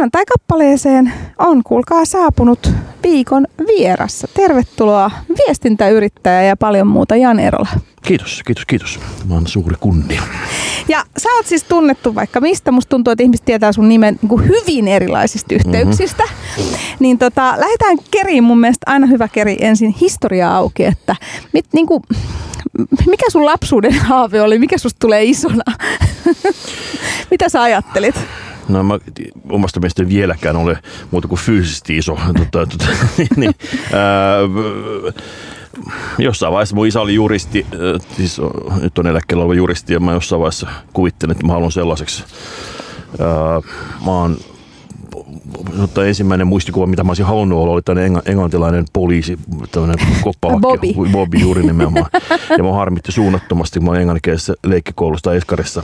maanantai-kappaleeseen on kuulkaa saapunut viikon vierassa. Tervetuloa viestintäyrittäjä ja paljon muuta Jan Erola. Kiitos, kiitos, kiitos. Tämä on suuri kunnia. Ja sä oot siis tunnettu vaikka mistä. Musta tuntuu, että ihmiset tietää sun nimen niin kuin hyvin erilaisista yhteyksistä. Mm-hmm. Niin tota, lähdetään keriin mun mielestä aina hyvä keri ensin historiaa auki, että mit, niin kuin, mikä sun lapsuuden haave oli, mikä susta tulee isona? Mitä sä ajattelit? No mä omasta mielestäni vieläkään ole muuta kuin fyysisesti iso. Tota, tota, niin, ää, jossain vaiheessa mun isä oli juristi, siis nyt on eläkkeellä oleva juristi ja mä jossain vaiheessa kuvittelin, että mä haluan sellaiseksi. Ää, mä oon mutta ensimmäinen muistikuva, mitä mä olisin halunnut olla, oli tämmöinen englantilainen poliisi, tämmöinen koppalakki. Bobby. Bobby juuri nimenomaan. ja mä harmitti suunnattomasti, mä olin englanninkielisessä leikkikoulusta Eskarissa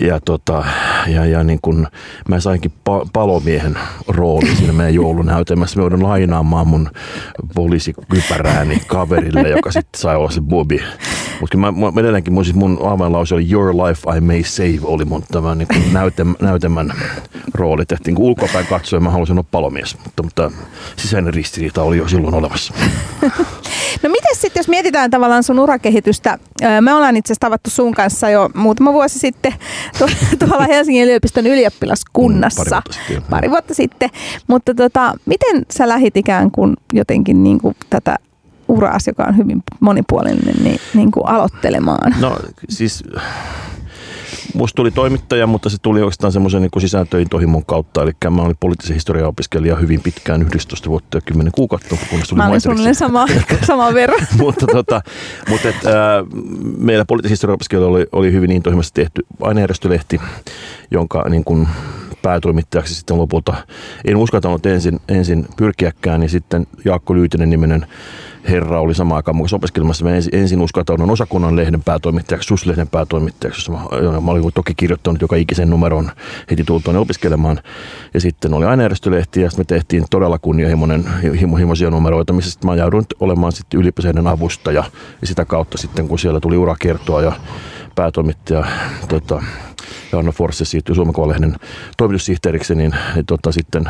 ja, tota, ja, ja niin kun mä sainkin pa- palomiehen rooli siinä meidän joulunäytelmässä. Mä joudun lainaamaan mun poliisikypärääni kaverille, joka sitten sai olla se Bobby. Mutta mä, mä, edelleenkin mun, siis mun avainlause oli Your life I may save, oli mun tämä niin kuin näytem, näytelmän rooli. Tehtiin niin ulkopäin katsoen, mä halusin olla palomies, mutta, mutta sisäinen ristiriita oli jo silloin olemassa. No miten sitten, jos mietitään tavallaan sun urakehitystä, me ollaan itse asiassa tavattu sun kanssa jo muutama vuosi sitten tuolla Helsingin yliopiston ylioppilaskunnassa. Mm, pari, vuotta sitten, pari vuotta sitten. Mutta tota, miten sä lähit ikään kuin jotenkin niin kuin tätä uraas, joka on hyvin monipuolinen, niin, niin kuin aloittelemaan? No siis musta tuli toimittaja, mutta se tuli oikeastaan semmoisen niin sisältöintohimon kautta. Eli mä olin poliittisen historian opiskelija hyvin pitkään, 11 vuotta ja 10 kuukautta, kunnes tuli Mä olin suunnilleen sama, sama verran. mutta tota, mutta et, äh, meillä poliittisen historian opiskelijoilla oli, oli hyvin intohimoisesti tehty ainejärjestölehti, jonka niin kuin, päätoimittajaksi sitten lopulta en uskaltanut ensin, ensin pyrkiäkään, niin sitten Jaakko Lyytinen nimenen herra oli aikaan mukaan opiskelemassa. Mä ensin, ensin uskaltaudun osakunnan lehden päätoimittajaksi, SUS-lehden päätoimittajaksi, mä, mä olin toki kirjoittanut joka ikisen numeron heti tultuaan opiskelemaan. Ja sitten oli ainejärjestölehti ja sitten me tehtiin todella kunnianhimoinen, himoisia numeroita, missä sitten mä jouduin olemaan sitten ylipäseinen avustaja. Ja sitä kautta sitten, kun siellä tuli urakiertoa ja päätoimittaja tota, Janno Forsse siirtyi Suomen lehden toimitussihteeriksi, niin, niin tota, sitten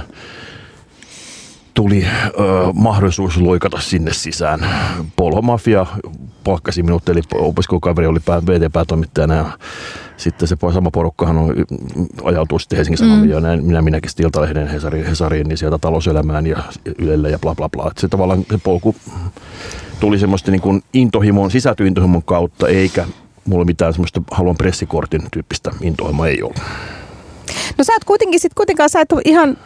tuli ö, mahdollisuus loikata sinne sisään. Polho Mafia palkkasi minut, eli opiskelukaveri oli pää, VT-päätoimittajana ja sitten se sama porukkahan on, ajautuu sitten Helsingin Sanomiin mm. ja näin, minä minäkin sitten Iltalehden Hesariin, Hesariin, niin sieltä talouselämään ja Ylelle ja bla bla bla. Et se tavallaan se polku tuli semmoista niin kuin intohimon, sisältöintohimon kautta, eikä mulla mitään semmoista haluan pressikortin tyyppistä intohimoa ei ollut. No sä et kuitenkin sit kuitenkaan sä et ihan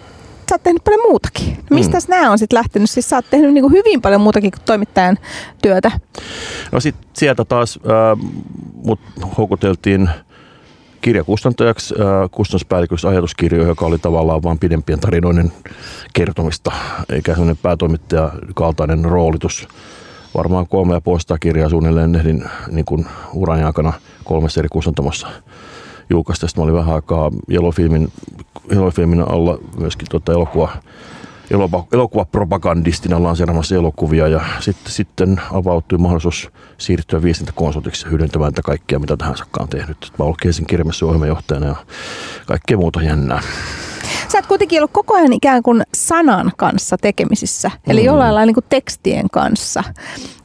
sä oot tehnyt paljon muutakin. No mistä mm. nämä on sitten lähtenyt? Siis sä oot tehnyt niinku hyvin paljon muutakin kuin toimittajan työtä. No sit sieltä taas äh, mut houkuteltiin kirjakustantajaksi, äh, kustannuspäälliköksi ajatuskirjo, joka oli tavallaan vain pidempien tarinoiden kertomista, eikä sellainen päätoimittaja kaltainen roolitus. Varmaan kolme ja puolesta kirjaa suunnilleen ehdin niin kuin uran aikana kolmessa eri kustantamossa julkaista. Sitten mä olin vähän aikaa Jelofilmin, Jelofilmin alla myöskin tuota elokuva, elokuva, elokuvapropagandistina lanseeramassa elokuvia ja sitten, sitten avautui mahdollisuus siirtyä viestintäkonsultiksi hyödyntämään tätä kaikkea, mitä tähän saakka on tehnyt. Mä olen Helsingin kirjamessa ohjelmanjohtajana ja kaikkea muuta jännää. Sä oot kuitenkin ollut koko ajan ikään kuin sanan kanssa tekemisissä, eli mm. jollain lailla niin kuin tekstien kanssa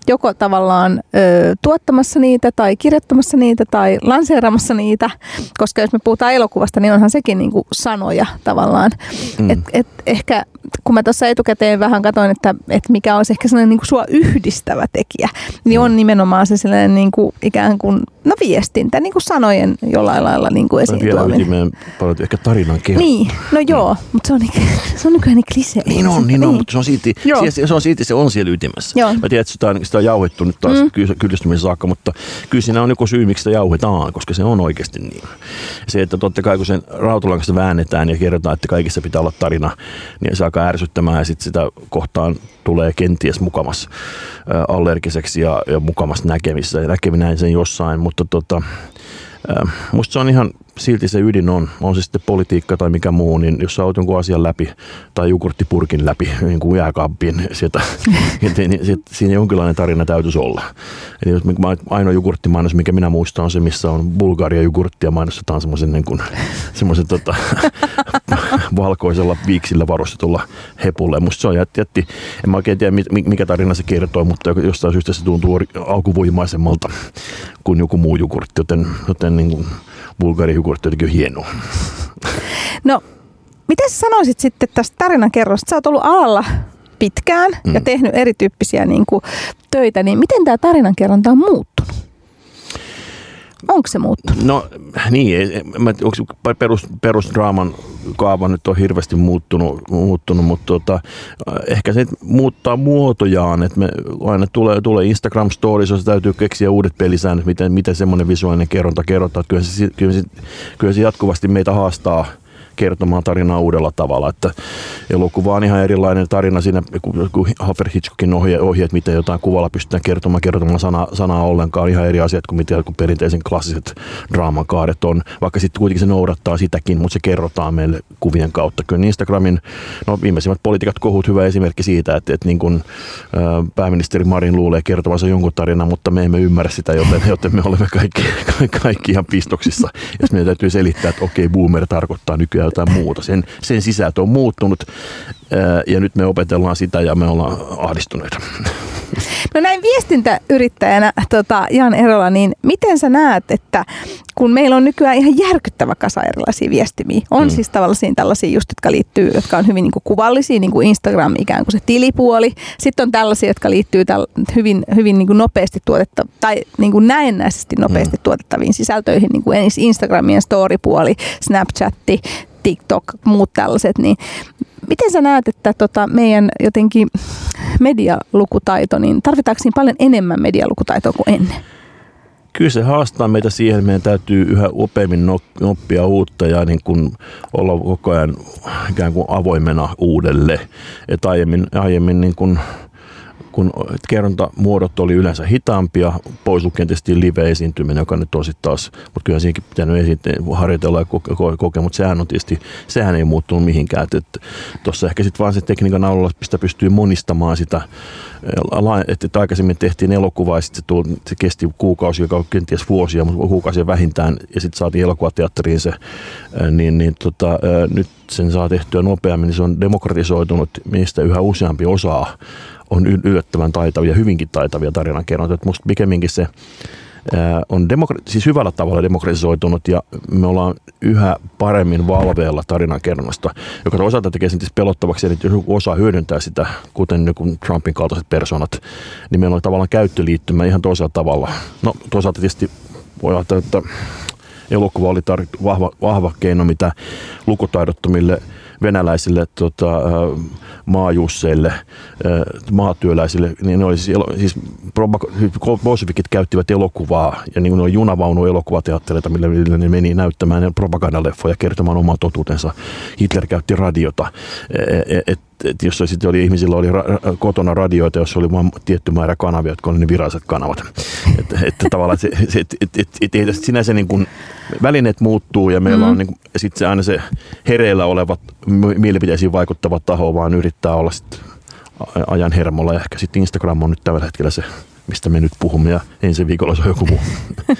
joko tavallaan ö, tuottamassa niitä tai kirjoittamassa niitä tai lanseeramassa niitä, koska jos me puhutaan elokuvasta, niin onhan sekin niin kuin sanoja tavallaan. Mm. Et, et ehkä kun mä tuossa etukäteen vähän katsoin, että, että mikä olisi ehkä sellainen niin kuin sua yhdistävä tekijä, niin on mm. nimenomaan se sellainen niin kuin ikään kuin no viestintä, niin kuin sanojen jollain lailla niin kuin esiin Vielä ytimeen paljon ehkä tarinan kerran. Niin, no joo, mm. mutta se on, se on nykyään niin klisee. Niin on, niin on, niin. mutta se on silti, se, se on silti, se on siellä ytimessä. Joo. Mä tiedän, että sitä on, sitä on jauhettu nyt taas mm. kyllästymisen saakka, mutta kyllä siinä on joku syy, miksi sitä jauhetaan, koska se on oikeasti niin. Se, että totta kai kun sen rautalangasta väännetään ja kerrotaan, että kaikissa pitää olla tarina, niin se alkaa ärsyttämään ja sitten sitä kohtaan tulee kenties mukamas allergiseksi ja, ja mukamas näkemissä. Ja näkeminen sen jossain, mutta tota, musta se on ihan silti se ydin on, on se sitten politiikka tai mikä muu, niin jos sä oot jonkun asian läpi tai jogurttipurkin läpi, niin kuin jääkaappien sieltä, niin siinä jonkinlainen tarina täytyisi olla. Eli jos ainoa jogurttimainos, mikä minä muistan, on se, missä on Bulgaria jogurttia mainostetaan semmoisen niin tota, valkoisella viiksillä varustetulla hepulle. Musta se on jätti, jätti, en mä oikein tiedä mikä tarina se kertoo, mutta jostain syystä se tuntuu alkuvoimaisemmalta kuin joku muu jogurtti, joten, joten niin kuin Bulgarin jogurtti on jotenkin hienoa. No, miten sanoisit sitten tästä tarinankerrosta? Sä oot ollut alalla pitkään mm. ja tehnyt erityyppisiä niin kuin, töitä, niin miten tämä tarinankerronta on muuttunut? Onko se muuttunut? No niin, mä, onko perus, perusdraaman kaava nyt on hirveästi muuttunut, muuttunut mutta tota, ehkä se muuttaa muotojaan, että me aina tulee, tulee Instagram Stories, jossa täytyy keksiä uudet pelisäännöt, miten, miten semmoinen visuaalinen kerronta kerrotaan. Kyllä se, kyllä, se, kyllä se jatkuvasti meitä haastaa – kertomaan tarinaa uudella tavalla. Että elokuva on ihan erilainen tarina siinä, kun Alfred Hitchcockin ohje, ohjeet, miten jotain kuvalla pystytään kertomaan, kertomaan sana, sanaa ollenkaan, ihan eri asiat kuin mitä kuin perinteisen klassiset draaman kaaret on, vaikka sitten kuitenkin se noudattaa sitäkin, mutta se kerrotaan meille kuvien kautta. Kyllä Instagramin, no viimeisimmät politiikat kohut hyvä esimerkki siitä, että, että niin kuin, pääministeri Marin luulee kertovansa jonkun tarinan, mutta me emme ymmärrä sitä, joten, joten me olemme kaikki, kaikki ihan pistoksissa. Jos meidän täytyy selittää, että okei, boomer tarkoittaa nykyään jotain muuta. Sen, sen sisältö on muuttunut ja nyt me opetellaan sitä ja me ollaan ahdistuneita. No näin viestintäyrittäjänä tota, Jan Erola, niin miten sä näet, että kun meillä on nykyään ihan järkyttävä kasa erilaisia viestimiä, on mm. siis tavallisia tällaisia just, jotka liittyy, jotka on hyvin niin kuin kuvallisia, niin kuin Instagram ikään kuin se tilipuoli. Sitten on tällaisia, jotka liittyy täl- hyvin, hyvin niin kuin nopeasti tuotetta tai niin kuin näennäisesti nopeasti mm. tuotettaviin sisältöihin, niin kuin Instagramien storypuoli, Snapchatti, TikTok, muut tällaiset, niin miten sä näet, että tota meidän jotenkin medialukutaito, niin tarvitaanko niin paljon enemmän medialukutaitoa kuin ennen? Kyllä se haastaa meitä siihen, meidän täytyy yhä upeammin oppia uutta ja niin kuin olla koko ajan ikään kuin avoimena uudelle. Et aiemmin, aiemmin niin kuin kun kerrontamuodot oli yleensä hitaampia, pois lukien tietysti live-esiintyminen, joka nyt on sitten taas, mutta kyllä siinäkin pitänyt esiintyä, harjoitella ja kokea, mutta sehän on tietysti, sehän ei muuttunut mihinkään. Tuossa ehkä sitten vaan se tekniikan alulla, mistä pystyy monistamaan sitä, että, aikaisemmin tehtiin elokuvaa ja sitten se, tuli, se kesti kuukausi, joka kenties vuosia, mutta kuukausia vähintään, ja sitten saatiin elokuvateatteriin se, niin, niin tota, nyt sen saa tehtyä nopeammin, niin se on demokratisoitunut, mistä yhä useampi osaa on yllättävän taitavia, hyvinkin taitavia tarinankerrontoja. Musta pikemminkin se on demokra- siis hyvällä tavalla demokratisoitunut ja me ollaan yhä paremmin valveella tarinankerronnasta, joka toisaalta tekee sen pelottavaksi, että jos joku osaa hyödyntää sitä, kuten niin Trumpin kaltaiset personat, niin meillä on tavallaan käyttöliittymä ihan toisella tavalla. No toisaalta tietysti voi ajatella, että elokuva oli tar- vahva, vahva keino, mitä lukutaidottomille venäläisille tota, maajusseille, maatyöläisille, niin ne oli siis, siis bolshevikit käyttivät elokuvaa ja niin kuin junavaunu elokuvateattereita, millä, millä ne meni näyttämään propagandaleffoja kertomaan omaa totuutensa. Hitler käytti radiota. E, e, et, et jos sitten oli, ihmisillä oli ra- kotona radioita, jos oli vain tietty määrä kanavia, jotka oli ne viralliset kanavat. Että et, tavallaan se, et, et, et, et, et, sinänsä niin kuin välineet muuttuu ja meillä mm. on niin kuin, sit se aina se hereillä olevat mielipiteisiin vaikuttavat taho vaan yrittää olla sit ajan hermolla ja ehkä sitten Instagram on nyt tällä hetkellä se, mistä me nyt puhumme ja ensi viikolla se on joku muu.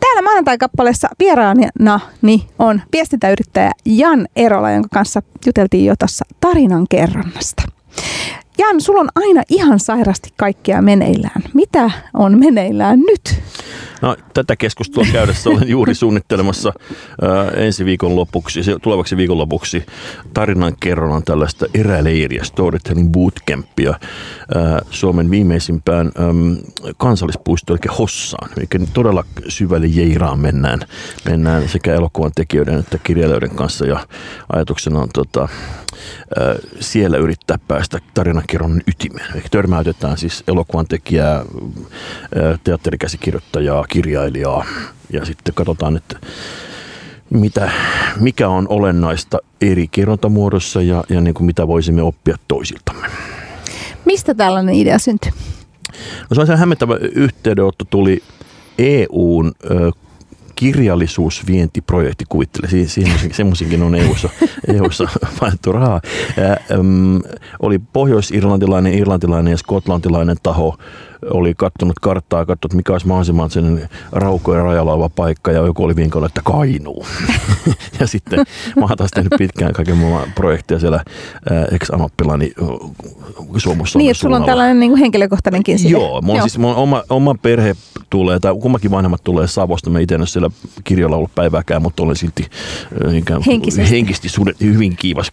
Täällä maanantai-kappaleessa vieraana niin on viestintäyrittäjä Jan Erola, jonka kanssa juteltiin jo tuossa tarinan kerronnasta. Jan, sulla on aina ihan sairasti kaikkea meneillään. Mitä on meneillään nyt? No, tätä keskustelua käydessä olen juuri suunnittelemassa ää, ensi viikon lopuksi, tulevaksi viikon lopuksi tarinan kerronnan tällaista eräleiriä, Storytelling Bootcampia ää, Suomen viimeisimpään äm, kansallispuistoon, eli Hossaan. Eli todella syvälle jeiraan mennään, mennään sekä elokuvan tekijöiden että kirjailijoiden kanssa ja ajatuksena on tota, siellä yrittää päästä tarinankerronnan ytimeen. Eli törmäytetään siis elokuvan tekijää, teatterikäsikirjoittajaa, kirjailijaa ja sitten katsotaan, että mitä, mikä on olennaista eri kerrontamuodossa ja, ja niin kuin mitä voisimme oppia toisiltamme. Mistä tällainen idea syntyi? No se on se hämmentävä yhteydenotto tuli EUn kirjallisuusvientiprojekti, kuvittele. Semmoisinkin on EU-ssa, EU-ssa mainittu rahaa. Ja, äm, oli pohjois-irlantilainen, irlantilainen ja skotlantilainen taho, oli kattonut karttaa, katsonut mikä olisi mahdollisimman sen raukojen rajalla oleva paikka ja joku oli vinkannut, että Kainuu. ja sitten mä oon taas tehnyt pitkään kaiken muun projekteja siellä ex-anoppilani Suomessa. Niin, että sulla on tällainen niin kuin henkilökohtainenkin siihen. Joo, mun, Joo. Siis, mun oma, oma perhe tulee, tai kummakin vanhemmat tulee Savosta. Mä itse en ole siellä kirjalla ollut päivääkään, mutta olen silti ikään henkisesti, henkisesti hyvin kiivas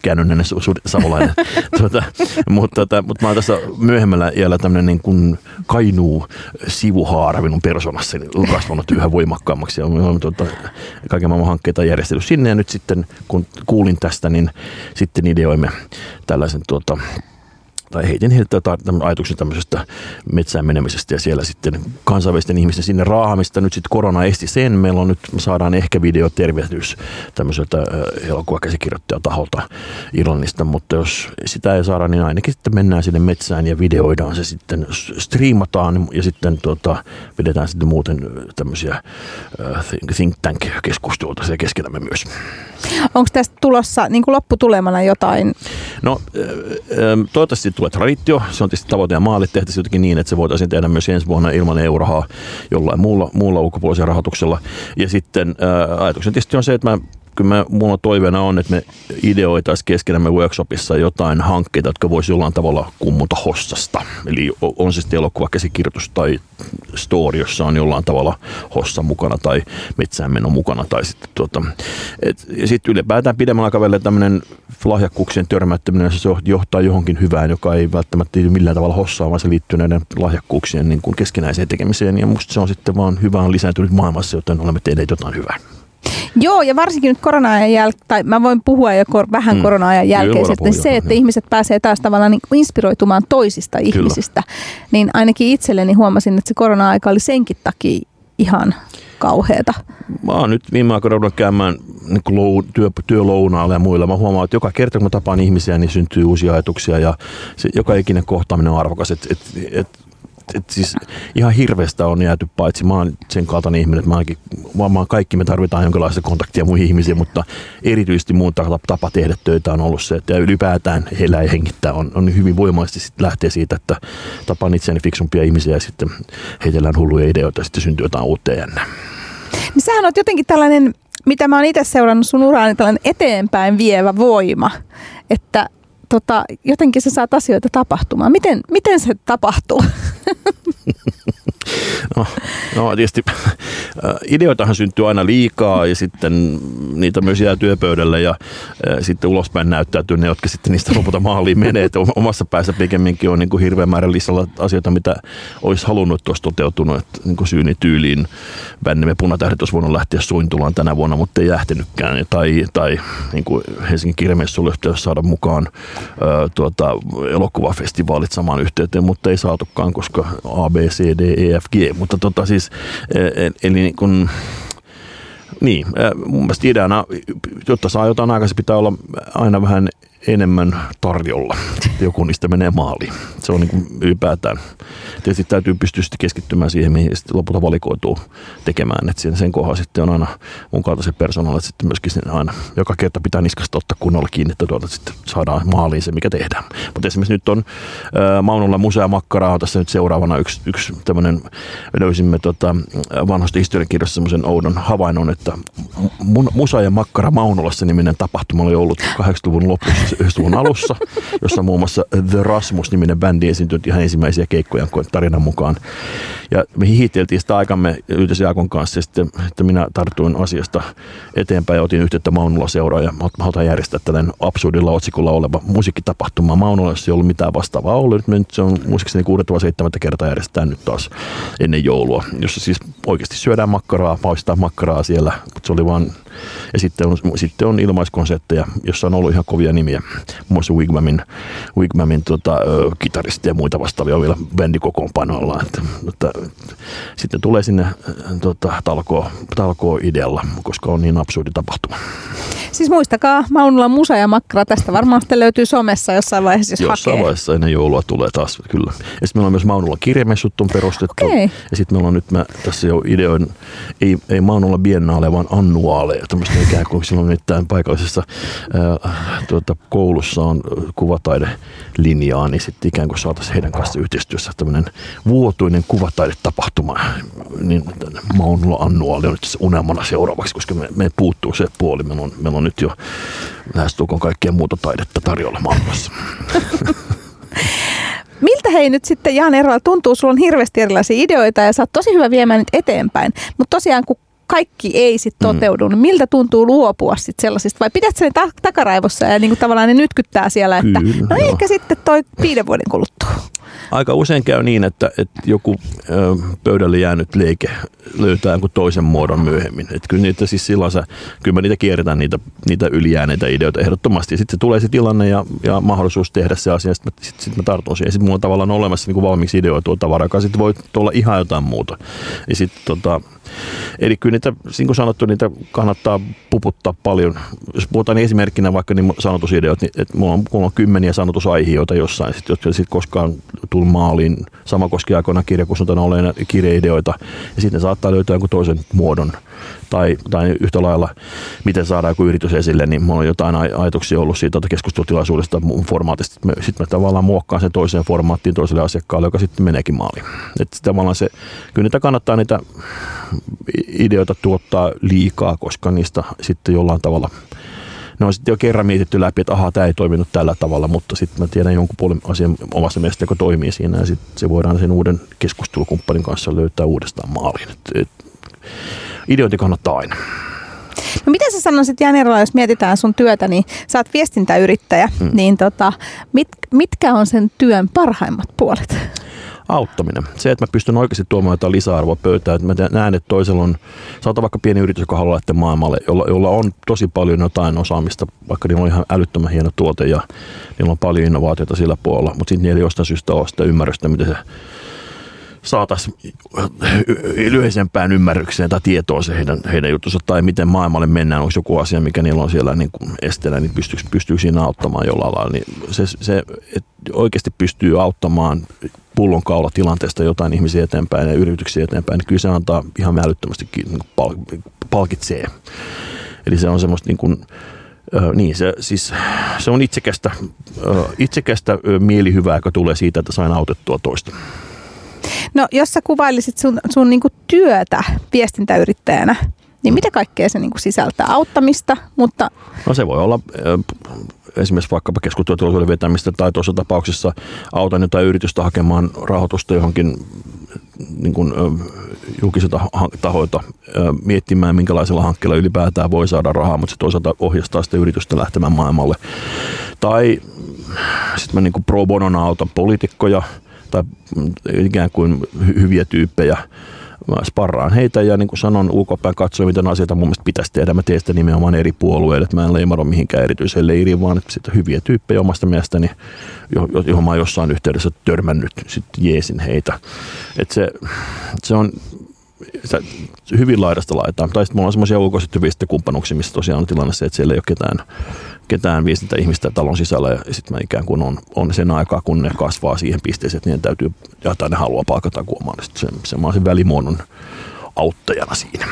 su, savolainen. tuota, mutta, tota, mutta mä oon tässä myöhemmällä iällä tämmöinen niin kuin Kainuu sivuhaara minun persoonassa on kasvanut yhä voimakkaammaksi. Ja olen tuota, kaiken maailman hankkeita järjestellyt sinne ja nyt sitten kun kuulin tästä, niin sitten ideoimme tällaisen tuota, tai heitin heiltä ajatuksen tämmöisestä metsään menemisestä ja siellä sitten kansainvälisten ihmisten sinne raahamista. Nyt sitten korona esti sen. Meillä on nyt, me saadaan ehkä videotervehdys tämmöiseltä elokuvakäsikirjoittajataholta Irlannista, mutta jos sitä ei saada, niin ainakin sitten mennään sinne metsään ja videoidaan se sitten, striimataan ja sitten tuota, pidetään sitten muuten tämmöisiä think tank-keskusteluita siellä keskenämme myös. Onko tästä tulossa niin kuin lopputulemana jotain? No toivottavasti tulee traditio. Se on tietysti tavoite ja maali. Tehtäisiin jotenkin niin, että se voitaisiin tehdä myös ensi vuonna ilman eurorahaa jollain muulla, muulla ulkopuolisella rahoituksella. Ja sitten ajatuksen tietysti on se, että mä kyllä mä, mulla toiveena on, että me ideoitaisiin keskenämme workshopissa jotain hankkeita, jotka voisi jollain tavalla kummuta hossasta. Eli on se sitten elokuva, käsikirjoitus tai story, jossa on jollain tavalla hossa mukana tai metsäänmeno mukana. Tai sitten tuota, et, ja sitten ylipäätään pidemmällä aikavälillä tämmöinen lahjakkuuksien törmäyttäminen, se johtaa johonkin hyvään, joka ei välttämättä liity millään tavalla hossaan, vaan se liittyy näiden lahjakkuuksien niin kuin keskinäiseen tekemiseen. Ja musta se on sitten vaan hyvä on lisääntynyt maailmassa, joten olemme tehneet jotain hyvää. Joo, ja varsinkin nyt korona-ajan jälkeen, tai mä voin puhua jo kor- vähän mm. korona-ajan jälkeen, että se, että ihmiset pääsee taas tavallaan niin inspiroitumaan toisista Kyllä. ihmisistä, niin ainakin itselleni huomasin, että se korona-aika oli senkin takia ihan kauheata. Mä oon nyt viime aikoina ruvennut käymään niin lou, työ, työlounaalla ja muilla. Mä huomaan, että joka kerta kun mä tapaan ihmisiä, niin syntyy uusia ajatuksia ja se, joka ikinen kohtaaminen on arvokas. Et, et, et, et siis ihan hirveästä on jääty paitsi. Mä oon sen kaltainen ihminen, että mä ainakin, varmaan kaikki me tarvitaan jonkinlaista kontaktia muihin ihmisiin, mutta erityisesti muun tapa tehdä töitä on ollut se, että ylipäätään elää ja hengittää on, on hyvin voimallisesti sit lähtee siitä, että tapaan itseäni fiksumpia ihmisiä ja sitten heitellään hulluja ideoita ja sitten syntyy jotain uutta jännää. Niin sähän on jotenkin tällainen, mitä mä oon itse seurannut sun uraani, tällainen eteenpäin vievä voima, että tota, jotenkin sä saat asioita tapahtumaan. Miten, miten se tapahtuu? No, no tietysti ideoitahan syntyy aina liikaa ja sitten niitä myös jää työpöydälle ja sitten ulospäin näyttäytyy ne, jotka sitten niistä lopulta maaliin menee. Että omassa päässä pikemminkin on niin kuin hirveän määrä listalla asioita, mitä olisi halunnut, että olisi toteutunut. Että niin kuin syyni tyyliin Vännimme punatähdet olisi voinut lähteä suintulaan tänä vuonna, mutta ei lähtenytkään. Tai, tai niin kuin Helsingin kirjamessuille saada mukaan tuota, elokuvafestivaalit samaan yhteyteen, mutta ei saatukaan, koska A, B, C, D, E, F, G. Mutta tota siis, e, e, eli niin kun, niin, mun mielestä ideana, jotta saa jotain aikaa, se pitää olla aina vähän enemmän tarjolla. Sitten joku niistä menee maaliin. Se on niin kuin ylipäätään. Tietysti täytyy pystyä sitten keskittymään siihen, mihin sitten lopulta valikoituu tekemään. Että sen, sen kohdalla sitten on aina mun kaltaisen persoonalla, että sitten myöskin aina joka kerta pitää niskasta ottaa kunnolla kiinni, että tuolta sitten saadaan maaliin se, mikä tehdään. Mutta esimerkiksi nyt on äh, Maunulla Musea Makkaraa on tässä nyt seuraavana yksi, yksi tämmöinen, löysimme tota, vanhasta historiankirjasta semmoisen oudon havainnon, että mun, Musa ja Makkara Maunulassa niminen tapahtuma oli ollut 80-luvun lopussa 90-luvun alussa, jossa muun muassa The Rasmus-niminen bändi esiintyi ihan ensimmäisiä keikkoja tarinan mukaan. Ja me hihiteltiin sitä aikamme yhdessä Jaakon kanssa, ja sitten, että minä tartuin asiasta eteenpäin ja otin yhteyttä Maunulla seuraa, ja halutaan järjestää tällainen absurdilla otsikolla oleva musiikkitapahtuma. Maunulla ei ollut mitään vastaavaa ollut, nyt se on muistaakseni kuudetta vai seitsemättä kertaa järjestetään nyt taas ennen joulua, jossa siis oikeasti syödään makkaraa, paistaa makkaraa siellä, mutta se oli vaan Ja sitten on, sitten on ilmaiskonsertteja, jossa on ollut ihan kovia nimiä. Muun muassa Wigmamin, Wigmamin tota, kitaristi ja muita vastaavia on vielä bändikokoonpanoilla. Että, että, sitten tulee sinne tota, talkoo, talkoo idealla, koska on niin absurdi tapahtuma. Siis muistakaa Maunulla Musa ja Makkara. Tästä varmaan sitten löytyy somessa jossain vaiheessa, jos Jossain hakee. vaiheessa ennen joulua tulee taas, kyllä. Ja sitten meillä on myös Maunulla kirjamessut on perustettu. Okei. Ja sitten meillä on nyt, mä tässä jo ideoin, ei, ei Maunulla biennaale, vaan annuaale. Tämmöistä ikään kuin silloin nyt tämän paikallisessa tuota, koulussa on kuvataidelinjaa, niin sitten ikään kuin saataisiin heidän kanssa yhteistyössä tämmöinen vuotuinen kuvataidetapahtuma. Niin Maunulla annuaali on nyt se unelmana seuraavaksi, koska me, me puuttuu se puoli. Meillä on, meillä on nyt jo lähestulkoon kaikkea muuta taidetta tarjolla maailmassa. Miltä hei nyt sitten Jaan Erola tuntuu? Sulla on hirveästi erilaisia ideoita ja sä oot tosi hyvä viemään niitä eteenpäin. Mutta tosiaan kun kaikki ei sitten toteudu, niin miltä tuntuu luopua sitten sellaisista? Vai pidät sä ne ta- takaraivossa ja niinku tavallaan ne nytkyttää siellä, että Kyllä, no joo. ehkä sitten toi viiden vuoden kuluttua. Aika usein käy niin, että, että joku ö, pöydälle jäänyt leike löytää jonkun toisen muodon myöhemmin. Että kyllä niitä siis silloin sä, kyllä mä niitä kierretään niitä, niitä ylijääneitä ideoita ehdottomasti. Sitten se tulee se tilanne ja, ja mahdollisuus tehdä se asia, sitten sit, sit mä tartun siihen. Sitten mulla on tavallaan olemassa niin kuin valmiiksi ideoitua tavaraa, joka sitten voi olla ihan jotain muuta. Ja sitten tota, Eli kyllä niitä, niin kuin sanottu, niitä kannattaa puputtaa paljon. Jos puhutaan esimerkkinä vaikka niin sanotusideot, niin että mulla, on, mulla on kymmeniä sanotusaiheita jossain, sit, jotka sitten koskaan tullut maaliin. Sama koskee aikoinaan kirjakusuntana olleena kirjeideoita. Ja sitten saattaa löytää jonkun toisen muodon. Tai, tai yhtä lailla, miten saadaan joku yritys esille, niin mulla on jotain aj- ajatuksia ollut siitä että keskustelutilaisuudesta, formaatista. Sitten mä tavallaan muokkaan sen toiseen formaattiin toiselle asiakkaalle, joka sitten meneekin maaliin. Että tavallaan se, kyllä niitä kannattaa niitä ideoita tuottaa liikaa, koska niistä sitten jollain tavalla ne on sitten jo kerran mietitty läpi, että ahaa, tämä ei toiminut tällä tavalla, mutta sitten mä tiedän jonkun puolen asian omasta mielestä, joka toimii siinä, ja sitten se voidaan sen uuden keskustelukumppanin kanssa löytää uudestaan maaliin. Et, et, ideointi kannattaa aina. No miten sä sanoisit Jaan Erola, jos mietitään sun työtä, niin sä oot viestintäyrittäjä, mm. niin tota, mit, mitkä on sen työn parhaimmat puolet? Auttaminen. Se, että mä pystyn oikeasti tuomaan jotain lisäarvoa pöytään, että mä näen, että toisella on, saattaa vaikka pieni yritys, joka haluaa lähteä maailmalle, jolla, jolla on tosi paljon jotain osaamista, vaikka niillä on ihan älyttömän hieno tuote ja niillä on paljon innovaatioita sillä puolella, mutta sitten niillä ei jostain syystä ole sitä ymmärrystä, miten se saataisiin yleisempään ymmärrykseen tai tietoa se heidän, heidän juttunsa tai miten maailmalle mennään, onko joku asia, mikä niillä on siellä niin kuin esteenä, niin pystyy, pystyy siinä auttamaan jollain lailla. Niin se, se että oikeasti pystyy auttamaan pullonkaula tilanteesta jotain ihmisiä eteenpäin ja yrityksiä eteenpäin, niin kyllä se antaa ihan älyttömästi niin pal- palkitsee. Eli se on semmoista niin kuin, niin, se, siis, se on itsekästä, itsekästä mielihyvää, joka tulee siitä, että sain autettua toista. No jos sä kuvailisit sun, sun niinku työtä viestintäyrittäjänä, niin mitä kaikkea se niinku sisältää? Auttamista, mutta... No se voi olla esimerkiksi vaikkapa keskustelutilaisuuden vetämistä tai tuossa tapauksessa autan jotain yritystä hakemaan rahoitusta johonkin niin kuin, julkisilta tahoilta miettimään, minkälaisella hankkeella ylipäätään voi saada rahaa, mutta se toisaalta ohjastaa sitä yritystä lähtemään maailmalle. Tai sitten mä niin kuin pro bonona autan poliitikkoja tai ikään kuin hyviä tyyppejä mä sparraan heitä ja niin kuin sanon ulkopäin katsoin, miten asioita mun mielestä pitäisi tehdä. Mä teen sitä nimenomaan eri puolueille, että mä en leimaro mihinkään erityiseen leiriin, vaan että sitten hyviä tyyppejä omasta mielestäni, johon mä oon jossain yhteydessä törmännyt, sitten jeesin heitä. Että se, se on se hyvin laidasta laitaan. Tai sitten mulla on semmoisia ulkoiset hyviä kumppanuuksia, missä tosiaan on tilanne se, että siellä ei ole ketään, ketään viestintäihmistä talon sisällä ja sitten mä ikään kuin on, on sen aikaa, kun ne kasvaa siihen pisteeseen, että niiden täytyy, ja ne haluaa palkata kuomaan. Sitten se, se, mä oon sen välimuodon auttajana siinä.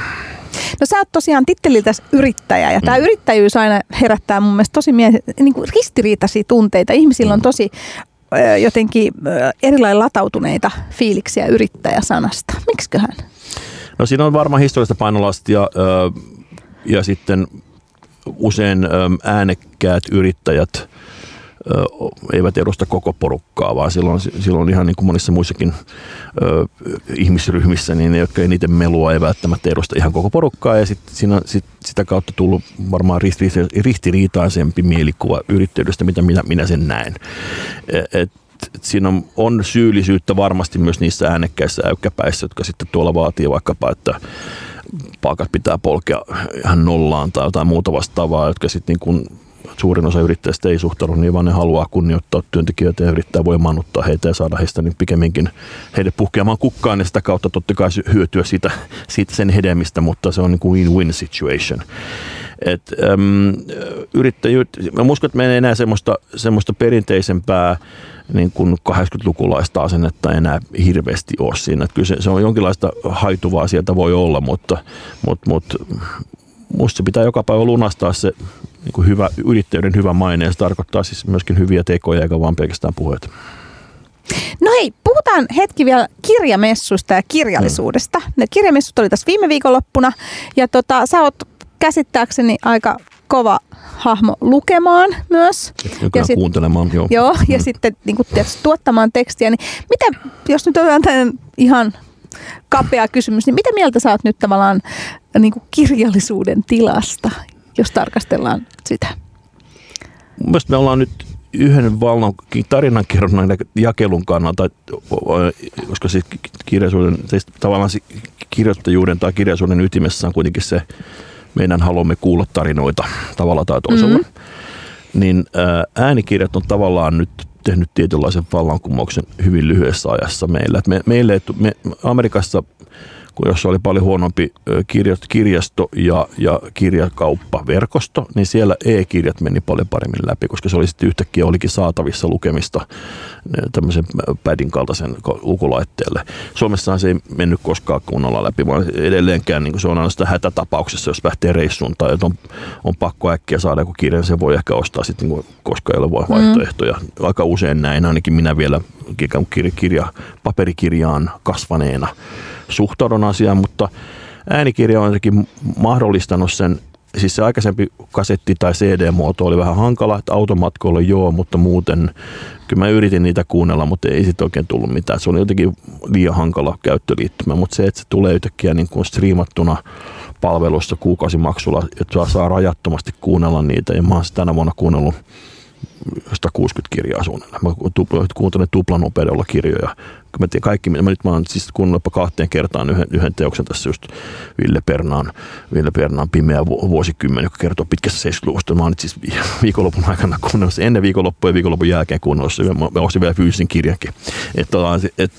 No sä oot tosiaan titteliltäsi yrittäjä ja tämä mm. yrittäjyys aina herättää mun mielestä tosi mie- niin kuin ristiriitaisia tunteita. Ihmisillä on Mm. tosi ö, jotenkin erilainen latautuneita fiiliksiä yrittäjäsanasta. Miksiköhän? No siinä on varmaan historiallista painolastia ja sitten usein äänekkäät yrittäjät eivät edusta koko porukkaa, vaan silloin, silloin ihan niin kuin monissa muissakin ö, ihmisryhmissä, niin ne, jotka eniten melua, ei välttämättä edusta ihan koko porukkaa, ja sit, siinä, sit, sitä kautta tullut varmaan ristiriitaisempi mielikuva yrittäjyydestä, mitä minä, minä sen näen. Et, et siinä on, on syyllisyyttä varmasti myös niissä äänekkäissä äykkäpäissä, jotka sitten tuolla vaatii vaikkapa, että palkat pitää polkea ihan nollaan tai jotain muuta vastaavaa, jotka sitten niin kuin suurin osa yrittäjistä ei suhtaudu niin, vaan ne haluaa kunnioittaa työntekijöitä ja yrittää voimaannuttaa heitä ja saada heistä niin pikemminkin heille puhkeamaan kukkaan ja sitä kautta totta kai hyötyä siitä, siitä sen hedelmistä, mutta se on niin kuin win-win situation. Et, äm, yrittäjyt, mä uskon, että meillä ei enää semmoista, semmoista perinteisempää niin kuin 80-lukulaista asennetta enää hirveästi ole siinä. Että kyllä se, se, on jonkinlaista haituvaa sieltä voi olla, mutta, mutta, mutta musta se pitää joka päivä lunastaa se niin kuin hyvä, yrittäjyyden hyvä maine ja se tarkoittaa siis myöskin hyviä tekoja eikä vaan pelkästään puheita. No hei, puhutaan hetki vielä kirjamessuista ja kirjallisuudesta. Mm. Ne kirjamessut oli tässä viime viikonloppuna ja tota, sä oot käsittääkseni aika kova hahmo lukemaan myös. Ja sit, kuuntelemaan, joo. Joo, ja mm. sitten niin kuin, tietysti, tuottamaan tekstiä. Niin mitä, jos nyt on ihan kapea kysymys, niin mitä mieltä sä oot nyt tavallaan niin kuin kirjallisuuden tilasta, jos tarkastellaan sitä? Mielestäni me ollaan nyt yhden vallan tarinankerronnan jakelun kannalta, koska siis kirjallisuuden, siis tavallaan kirjoittajuuden tai kirjallisuuden ytimessä on kuitenkin se meidän haluamme kuulla tarinoita tavalla tai toisella, mm-hmm. niin äänikirjat on tavallaan nyt tehnyt tietynlaisen vallankumouksen hyvin lyhyessä ajassa meillä. Et me, meille, me, Amerikassa kun jos oli paljon huonompi kirjasto ja, ja kirjakauppaverkosto, niin siellä e-kirjat meni paljon paremmin läpi, koska se oli sitten yhtäkkiä olikin saatavissa lukemista tämmöisen pädin kaltaisen lukulaitteelle. Suomessahan se ei mennyt koskaan kunnolla läpi, vaan edelleenkään niin se on aina sitä hätätapauksessa, jos lähtee reissuun tai on, on pakko äkkiä saada joku kirja, niin se voi ehkä ostaa sitten, niin koska ei ole vaihtoehtoja. Mm. Aika usein näin, ainakin minä vielä kirja, kirja, paperikirjaan kasvaneena suhtaudun asiaan, mutta äänikirja on jotenkin mahdollistanut sen siis se aikaisempi kasetti- tai CD-muoto oli vähän hankala, että automatkoilla joo, mutta muuten kyllä mä yritin niitä kuunnella, mutta ei sitten oikein tullut mitään. Se oli jotenkin liian hankala käyttöliittymä, mutta se, että se tulee yhtäkkiä niin kuin striimattuna palvelussa kuukausimaksulla, että saa rajattomasti kuunnella niitä, ja mä oon tänä vuonna kuunnellut 160 kirjaa suunnilleen. Mä kuuntelen tuplanopeudella kirjoja. Mä tiedän kaikki, mä nyt mä oon siis kuunnellut kahteen kertaan yhden, yhden teoksen tässä just Ville Pernaan, Ville Pernaan Pimeä vuosikymmen, joka kertoo pitkästä 70-luvusta. Mä oon nyt siis viikonlopun aikana kuunnellut ennen viikonloppua ja viikonlopun jälkeen kuunnellut Mä ostin vielä fyysisen kirjankin. Että et, et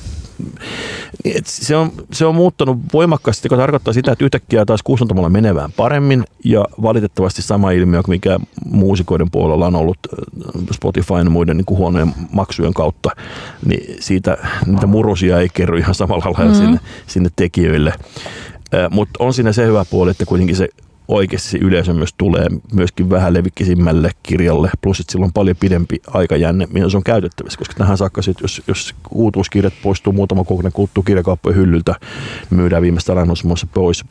se, on, se on muuttanut voimakkaasti, joka tarkoittaa sitä, että yhtäkkiä taas kustantamolla menevään paremmin ja valitettavasti sama ilmiö, mikä muusikoiden puolella on ollut äh, Spotify ja muiden niin kuin huonojen maksujen kautta, niin siitä niitä murusia ei kerro ihan samalla lailla mm-hmm. sinne, sinne tekijöille. Äh, Mutta on siinä se hyvä puoli, että kuitenkin se oikeasti se yleisö myös tulee myöskin vähän levikkisimmälle kirjalle, plus että sillä on paljon pidempi aikajänne, mihin se on käytettävissä, koska tähän saakka sit, jos, jos uutuuskirjat poistuu muutama kokoinen kulttuu kirjakauppojen hyllyltä, myydään viimeistä lainausmuodossa pois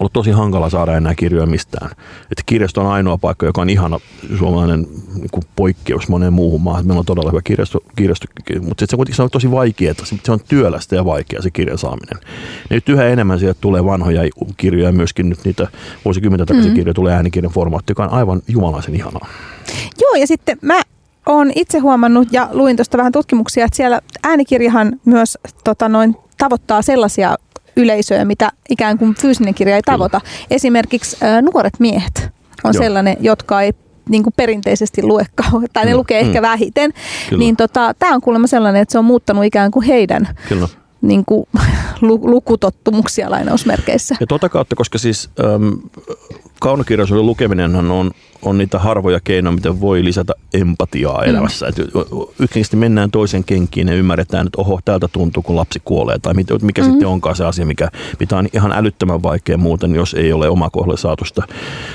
ollut tosi hankala saada enää kirjoja mistään. Että kirjasto on ainoa paikka, joka on ihana suomalainen niin kuin poikkeus moneen muuhun maahan. Meillä on todella hyvä kirjasto, kirjasto mutta se kuitenkin on tosi vaikeaa. Se on työlästä ja vaikea se kirjan saaminen. Ja nyt yhä enemmän sieltä tulee vanhoja kirjoja, myöskin nyt niitä vuosikymmentä takaisin mm-hmm. kirjoja tulee äänikirjan formaatti, joka on aivan jumalaisen ihanaa. Joo, ja sitten mä olen itse huomannut ja luin tuosta vähän tutkimuksia, että siellä äänikirjahan myös tota noin, tavoittaa sellaisia yleisöä, mitä ikään kuin fyysinen kirja ei tavoita. Kyllä. Esimerkiksi ä, nuoret miehet on Joo. sellainen, jotka ei niin kuin perinteisesti lue tai ne mm. lukee ehkä mm. vähiten. Kyllä. Niin tota, tämä on kuulemma sellainen, että se on muuttanut ikään kuin heidän Kyllä. Niin kuin, lukutottumuksia lainausmerkeissä. Ja tuota kautta, koska siis äm, kaunokirjallisuuden lukeminen on on niitä harvoja keinoja, miten voi lisätä empatiaa mm. elämässä. Mm. Yksinkertaisesti mennään toisen kenkiin ja ymmärretään, että oho, täältä tuntuu, kun lapsi kuolee, tai mikä mm. sitten onkaan se asia, mikä, mitä on ihan älyttömän vaikea muuten, jos ei ole oma kohdalle saatusta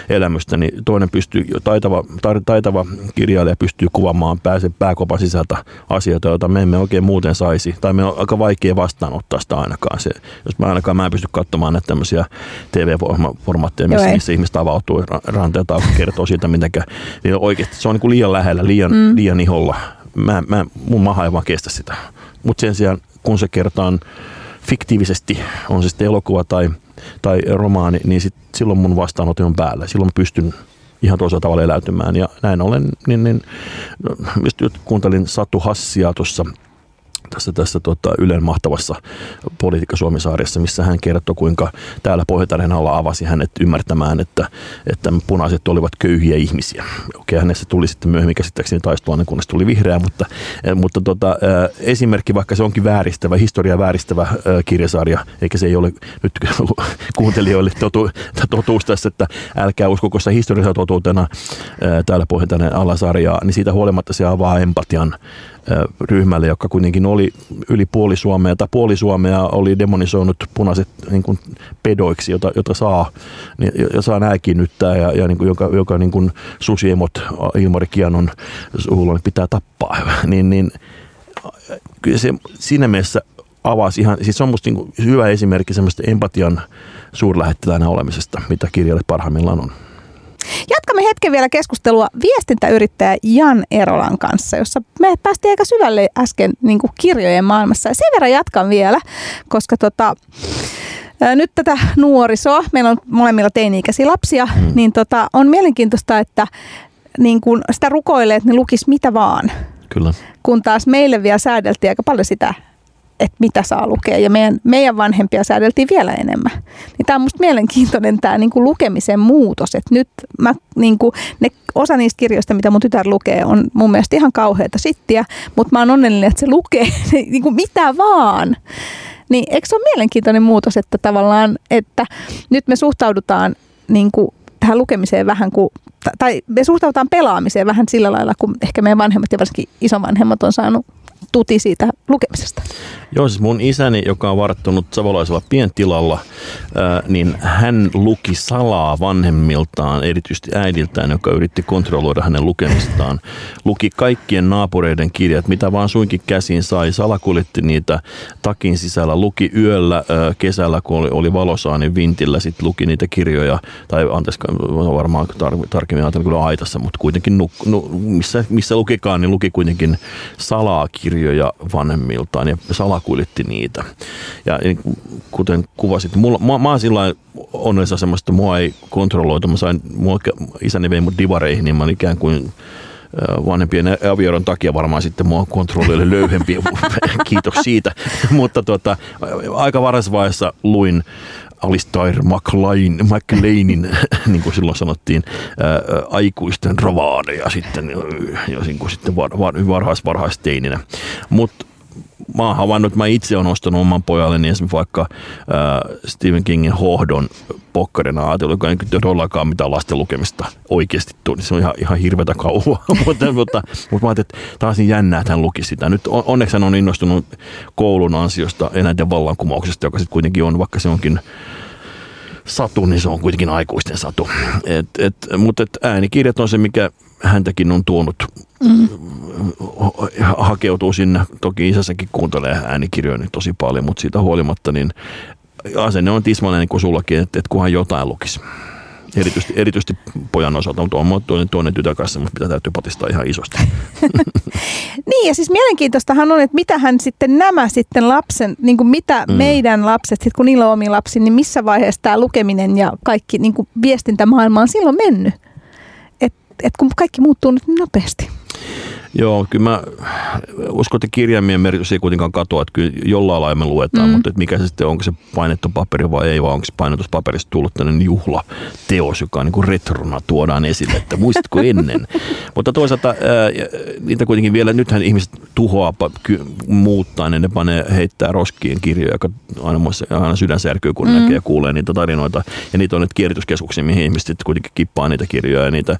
elämystä, niin toinen pystyy, taitava, taitava kirjailija pystyy kuvaamaan pääse pääkopan sisältä asioita, joita me emme oikein muuten saisi, tai me on aika vaikea vastaanottaa sitä ainakaan. Se, jos mä ainakaan mä en pysty katsomaan näitä tämmöisiä TV-formaatteja, missä, missä ihmiset avautuu ranteelta kertoo siitä mitenkään. Niin oikeasti se on niin kuin liian lähellä, liian, mm. liian iholla. Mä, mä, mun maha ei vaan kestä sitä. Mutta sen sijaan, kun se kertaan fiktiivisesti, on se sitten elokuva tai, tai romaani, niin sit, silloin mun vastaanotin on päällä. Silloin pystyn ihan toisella tavalla eläytymään. Ja näin ollen, niin, niin just kuuntelin Satu Hassia tuossa tässä, tässä tota, Ylen mahtavassa politiikka Suomisarjassa, missä hän kertoi, kuinka täällä Pohjoitarjan alla avasi hänet ymmärtämään, että, että punaiset olivat köyhiä ihmisiä. Okei, hänessä tuli sitten myöhemmin käsittääkseni taistelua, kunnes tuli vihreä, mutta, mutta tota, esimerkki, vaikka se onkin vääristävä, historia vääristävä kirjasarja, eikä se ei ole nyt kuuntelijoille totu, totuus tässä, että älkää uskoko sitä historiassa totuutena täällä Pohjoitarjan alasarjaa, niin siitä huolimatta se avaa empatian ryhmälle, joka kuitenkin oli yli puoli Suomea, tai puoli Suomea oli demonisoinut punaiset niin kuin pedoiksi, jota, jota saa, niin, ja saa nääkiinnyttää, ja, ja niin kuin, joka, joka niin kuin susiemot Ilmari Kianon suulla niin pitää tappaa. niin, niin kyllä se siinä mielessä avasi ihan, siis se on musta niin hyvä esimerkki semmoista empatian suurlähettiläänä olemisesta, mitä kirjalle parhaimmillaan on. Jatkamme hetken vielä keskustelua viestintäyrittäjä Jan Erolan kanssa, jossa me päästiin aika syvälle äsken niin kuin kirjojen maailmassa. Ja sen verran jatkan vielä, koska tota, nyt tätä nuorisoa, meillä on molemmilla teini-ikäisiä lapsia, hmm. niin tota, on mielenkiintoista, että niin kun sitä rukoilee, että ne lukis mitä vaan. Kyllä. Kun taas meille vielä säädeltiin aika paljon sitä, että mitä saa lukea. Ja meidän, meidän vanhempia säädeltiin vielä enemmän. Niin tämä on minusta mielenkiintoinen tämä niin kuin lukemisen muutos. Että nyt mä, niin kuin, ne, osa niistä kirjoista, mitä mun tytär lukee, on mun mielestä ihan kauheita sittiä. Mutta mä oon onnellinen, että se lukee niin kuin mitä vaan. Niin eikö se ole mielenkiintoinen muutos, että tavallaan, että nyt me suhtaudutaan niin kuin tähän lukemiseen vähän kuin, tai me suhtaudutaan pelaamiseen vähän sillä lailla, kun ehkä meidän vanhemmat ja varsinkin isovanhemmat on saanut tuti siitä lukemisesta. Joo, siis mun isäni, joka on varttunut savolaisella pientilalla, niin hän luki salaa vanhemmiltaan, erityisesti äidiltään, joka yritti kontrolloida hänen lukemistaan. Luki kaikkien naapureiden kirjat, mitä vaan suinkin käsiin sai, salakuljetti niitä takin sisällä, luki yöllä kesällä, kun oli, oli valosaani vintillä, sitten luki niitä kirjoja, tai anteeksi, varmaan tar- tarkemmin ajatella kyllä aitassa, mutta kuitenkin nuk, nu, missä, missä lukikaan, niin luki kuitenkin salaa kirjoja vanhemmiltaan. Ja salakuljetti niitä. Ja niin kuten kuvasit, mulla, mä, mä oon sillä onnellisessa asemassa, että mua ei kontrolloitu. Mä sain, mua, isäni vei mut divareihin, niin mä olin ikään kuin vanhempien avioron takia varmaan sitten mua kontrolloille löyhempi. Kiitos siitä. Mutta tuota, aika varhaisessa luin Alistair McLean, McLeanin, niin kuin silloin sanottiin, ää, aikuisten rovaaneja sitten, ja niin kuin sitten var, var, varhais, varhaisteininä. Mutta mä oon havainnut, että mä itse olen ostanut oman pojalleni esimerkiksi vaikka äh, Stephen Kingin hohdon pokkarina ajatellut, joka ei todellakaan mitään lasten lukemista oikeasti tuli. Se on ihan, ihan hirveätä kauhua, mutta, mutta, mutta mä ajattelin, että taas niin jännää, että hän luki sitä. Nyt on, onneksi hän on innostunut koulun ansiosta eläinten vallankumouksesta, joka sitten kuitenkin on, vaikka se onkin satu, niin se on kuitenkin aikuisten satu. Et, et, mutta et äänikirjat on se, mikä häntäkin on tuonut, mm. Hakeutuu sinne. Toki isässäkin kuuntelee äänikirjoja nyt tosi paljon, mutta siitä huolimatta niin asenne on tismalleen niin kuin sullakin, että, että kunhan jotain lukisi. Erityisesti, erityisesti pojan osalta, mutta on toinen, toinen tytär kanssa, mutta pitää täytyy patistaa ihan isosti. niin ja siis mielenkiintoistahan on, että mitä hän sitten nämä sitten lapsen, niin kuin mitä mm. meidän lapset, sit kun niillä on omia lapsia, niin missä vaiheessa tämä lukeminen ja kaikki niin kuin viestintämaailma on silloin mennyt? Että et kun kaikki muuttuu nyt niin nopeasti. Joo, kyllä mä uskon, että kirjaimien merkitys ei kuitenkaan katoa, että kyllä jollain lailla me luetaan, mm. mutta että mikä se sitten, onko se painettu paperi vai ei, vai onko se painetuspaperista tullut tämmöinen juhlateos, joka niin kuin retrona tuodaan esille, että muistatko ennen. mutta toisaalta ää, niitä kuitenkin vielä, nythän ihmiset tuhoaa, ky, muuttaa, niin ne panee, heittää roskien kirjoja, joka aina, aina sydän särkyy, kun mm. näkee ja kuulee niitä tarinoita. Ja niitä on nyt kierrätyskeskuksia, mihin ihmiset kuitenkin kippaa niitä kirjoja ja niitä.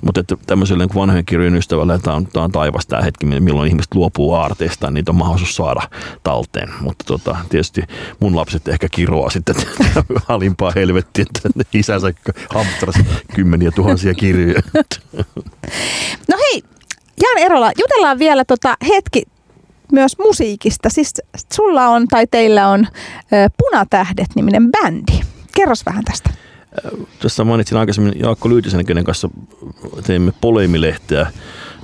Mutta että tämmöiselle niin vanhojen kirjojen ystävälle, tämä on, tämä on taivas tämä hetki, milloin ihmiset luopuu aarteista, niin niitä on mahdollisuus saada talteen. Mutta tota, tietysti mun lapset ehkä kiroaa sitten alimpaa helvettiä, että isänsä hamstrasi kymmeniä tuhansia kirjoja. No hei, Jan Erola, jutellaan vielä tota hetki myös musiikista. Siis sulla on tai teillä on Punatähdet-niminen bändi. Kerros vähän tästä. Tuossa mainitsin aikaisemmin Jaakko Lyytisen, kenen kanssa teimme poleimilehteä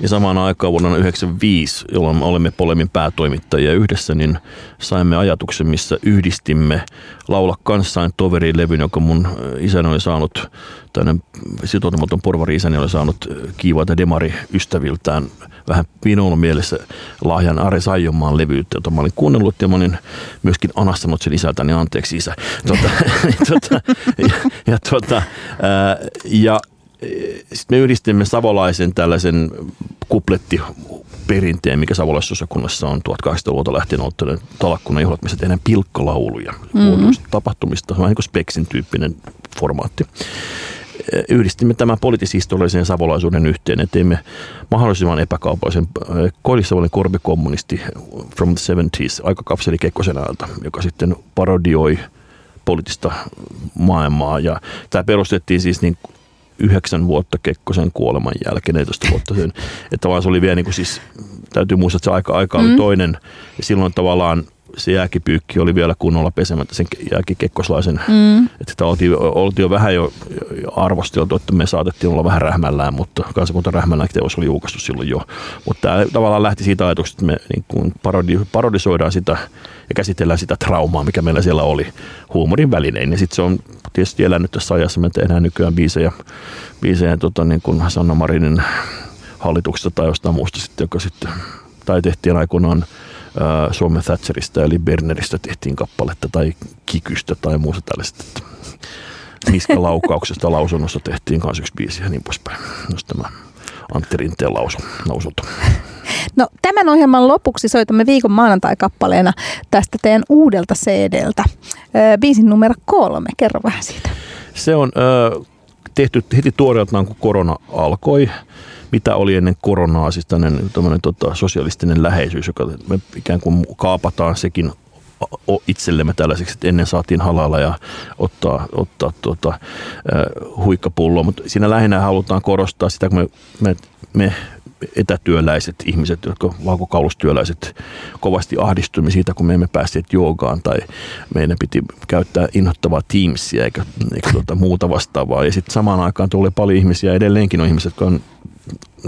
Ja samaan aikaan vuonna 1995, jolloin olemme Polemin päätoimittajia yhdessä, niin saimme ajatuksen, missä yhdistimme Laula kanssain toverilevyn, jonka mun isäni oli saanut, tämmöinen sitoutumaton porvari isäni oli saanut kiivaita demari-ystäviltään vähän minun mielessä lahjan Ari Saijonmaan levyyttä, jota mä olin kuunnellut ja mä olin myöskin anastanut sen isältäni anteeksi isä. Tuota, tuota, ja, ja, tuota, ää, ja sitten me yhdistimme savolaisen tällaisen kupletti perinteen, mikä savolaisessa kunnassa on 1800-luvulta lähtien ollut talakkunnan juhlat, missä tehdään pilkkalauluja mm-hmm. tapahtumista. Vähän niin kuin Speksin tyyppinen formaatti yhdistimme tämän poliittishistoriallisen savolaisuuden yhteen ja teimme mahdollisimman epäkaupallisen koillissavolin korpikommunisti from the 70s, aikakapseli Kekkosen ajalta, joka sitten parodioi poliittista maailmaa. Ja tämä perustettiin siis niin yhdeksän vuotta Kekkosen kuoleman jälkeen, 14 vuotta sen, että vaan se oli vielä niin kuin siis, täytyy muistaa, että se aika, aika oli mm. toinen, ja silloin tavallaan se jääkipyykki oli vielä kunnolla pesemättä sen jääkikekkoslaisen. Mm. Että sitä oltiin, oltiin jo vähän jo arvosteltu, että me saatettiin olla vähän rähmällään, mutta kansakunta rähmällään teos oli julkaistu silloin jo. Mutta tämä tavallaan lähti siitä ajatuksesta, että me niin kuin parodi, parodisoidaan sitä ja käsitellään sitä traumaa, mikä meillä siellä oli huumorin välinein. Ja sitten se on tietysti elänyt tässä ajassa. Me tehdään nykyään biisejä, biisejä tota, niin kuin Sanna Marinin hallituksesta tai jostain muusta sitten, joka sitten, tai tehtiin aikoinaan Suomen Thatcherista eli Berneristä tehtiin kappaletta tai Kikystä tai muusta tällaista. Niskalaukauksesta lausunnossa tehtiin myös yksi biisi ja niin poispäin. Jos tämä Antti Rinteen lausu, lausunto. No, tämän ohjelman lopuksi soitamme viikon maanantai-kappaleena tästä teidän uudelta CD-ltä. Biisin numero kolme. Kerro vähän siitä. Se on äh, tehty heti tuoreeltaan, kun korona alkoi mitä oli ennen koronaa, siis tämmöinen tota, sosialistinen läheisyys, joka me ikään kuin kaapataan sekin itsellemme tällaiseksi, että ennen saatiin halalla ja ottaa, ottaa tuota, huikkapulloa, mutta siinä lähinnä halutaan korostaa sitä, kun me, me, me etätyöläiset ihmiset, jotka valkokaulustyöläiset kovasti ahdistuimme siitä, kun me emme päässeet joogaan tai meidän piti käyttää inhottavaa Teamsia eikä, eikä tuota muuta vastaavaa. Ja sitten samaan aikaan tuli paljon ihmisiä, edelleenkin on ihmiset, jotka on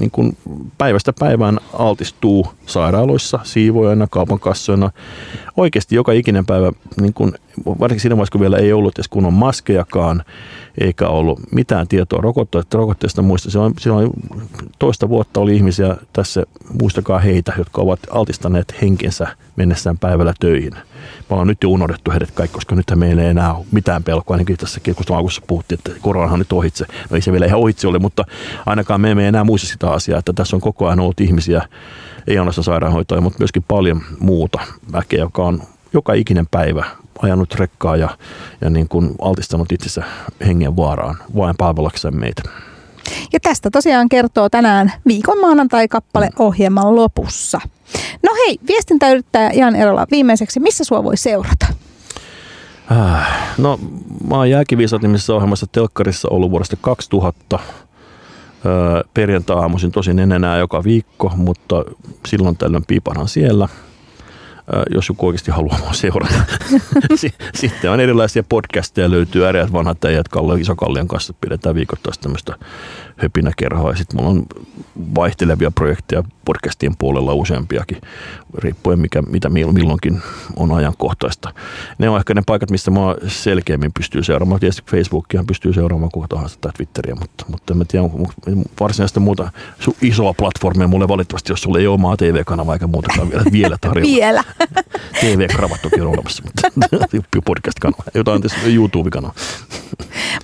niin kuin päivästä päivään altistuu sairaaloissa, siivoojana, kaupan kassoina. Oikeasti joka ikinen päivä, niin kuin, varsinkin siinä vaiheessa, kun vielä ei ollut edes kunnon maskejakaan, eikä ollut mitään tietoa rokotteesta, rokotteesta muista. On, on toista vuotta oli ihmisiä tässä, muistakaa heitä, jotka ovat altistaneet henkensä mennessään päivällä töihin. Me ollaan nyt jo unohdettu heidät kaikki, koska nyt meillä ei enää ole mitään pelkoa. Ainakin tässä keskustelun alussa puhuttiin, että koronahan on nyt ohitse. No ei se vielä ihan ohitse ole, mutta ainakaan me emme enää muista sitä asiaa, että tässä on koko ajan ollut ihmisiä, ei ainoastaan sairaanhoitoja, mutta myöskin paljon muuta väkeä, joka on joka ikinen päivä ajanut rekkaa ja, ja niin kuin altistanut itsensä hengen vaaraan vain palvelakseen meitä. Ja tästä tosiaan kertoo tänään viikon maanantai-kappale ohjelman lopussa. No hei, viestintäyrittäjä Jan Erola viimeiseksi, missä sua voi seurata? Äh, no, mä oon jääkiviisat nimisessä ohjelmassa telkkarissa ollut vuodesta 2000. Perjantai-aamuisin tosin en enää joka viikko, mutta silloin tällöin piipanhan siellä – jos joku oikeasti haluaa mua seurata. Sitten on erilaisia podcasteja, löytyy äreät vanhat äijät Kalle Isokallion kanssa, pidetään viikoittaista tämmöistä höpinäkerhoa. Sitten mulla on vaihtelevia projekteja podcastien puolella useampiakin, riippuen mikä, mitä milloinkin on ajankohtaista. Ne on ehkä ne paikat, mistä mä selkeämmin pystyy seuraamaan. Tietysti Facebookia pystyy seuraamaan kuka tahansa tai Twitteriä, mutta, mutta en tiedä, varsinaista muuta isoa platformia mulle valitettavasti, jos sulla ei ole omaa TV-kanavaa eikä muutakaan vielä, vielä tarjolla. vielä. TV-kravattokin on olemassa, mutta podcast-kanava, jotain YouTube-kanava.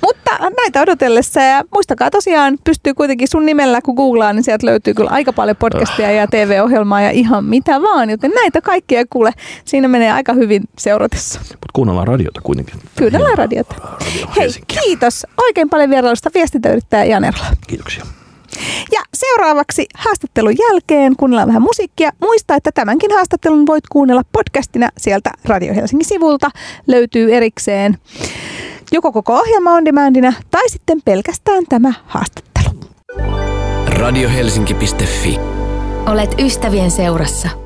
mutta näitä odotellessa ja muistakaa tosiaan, pystyy kuitenkin sun nimellä, kun googlaa, niin sieltä löytyy kyllä aika paljon podcastia ja TV-ohjelmaa ja ihan mitä vaan, joten näitä kaikkia kuule, siinä menee aika hyvin seuratessa. Mutta kuunnellaan radiota kuitenkin. Kuunnellaan radiota. Radio Hei, kiitos oikein paljon vierailusta viestintäyrittäjä Janerla. Kiitoksia. Ja seuraavaksi haastattelun jälkeen kuunnellaan vähän musiikkia. Muista, että tämänkin haastattelun voit kuunnella podcastina sieltä Radio Helsingin sivulta. Löytyy erikseen joko koko ohjelma on demandina tai sitten pelkästään tämä haastattelu. Radiohelsinki.fi. Olet ystävien seurassa.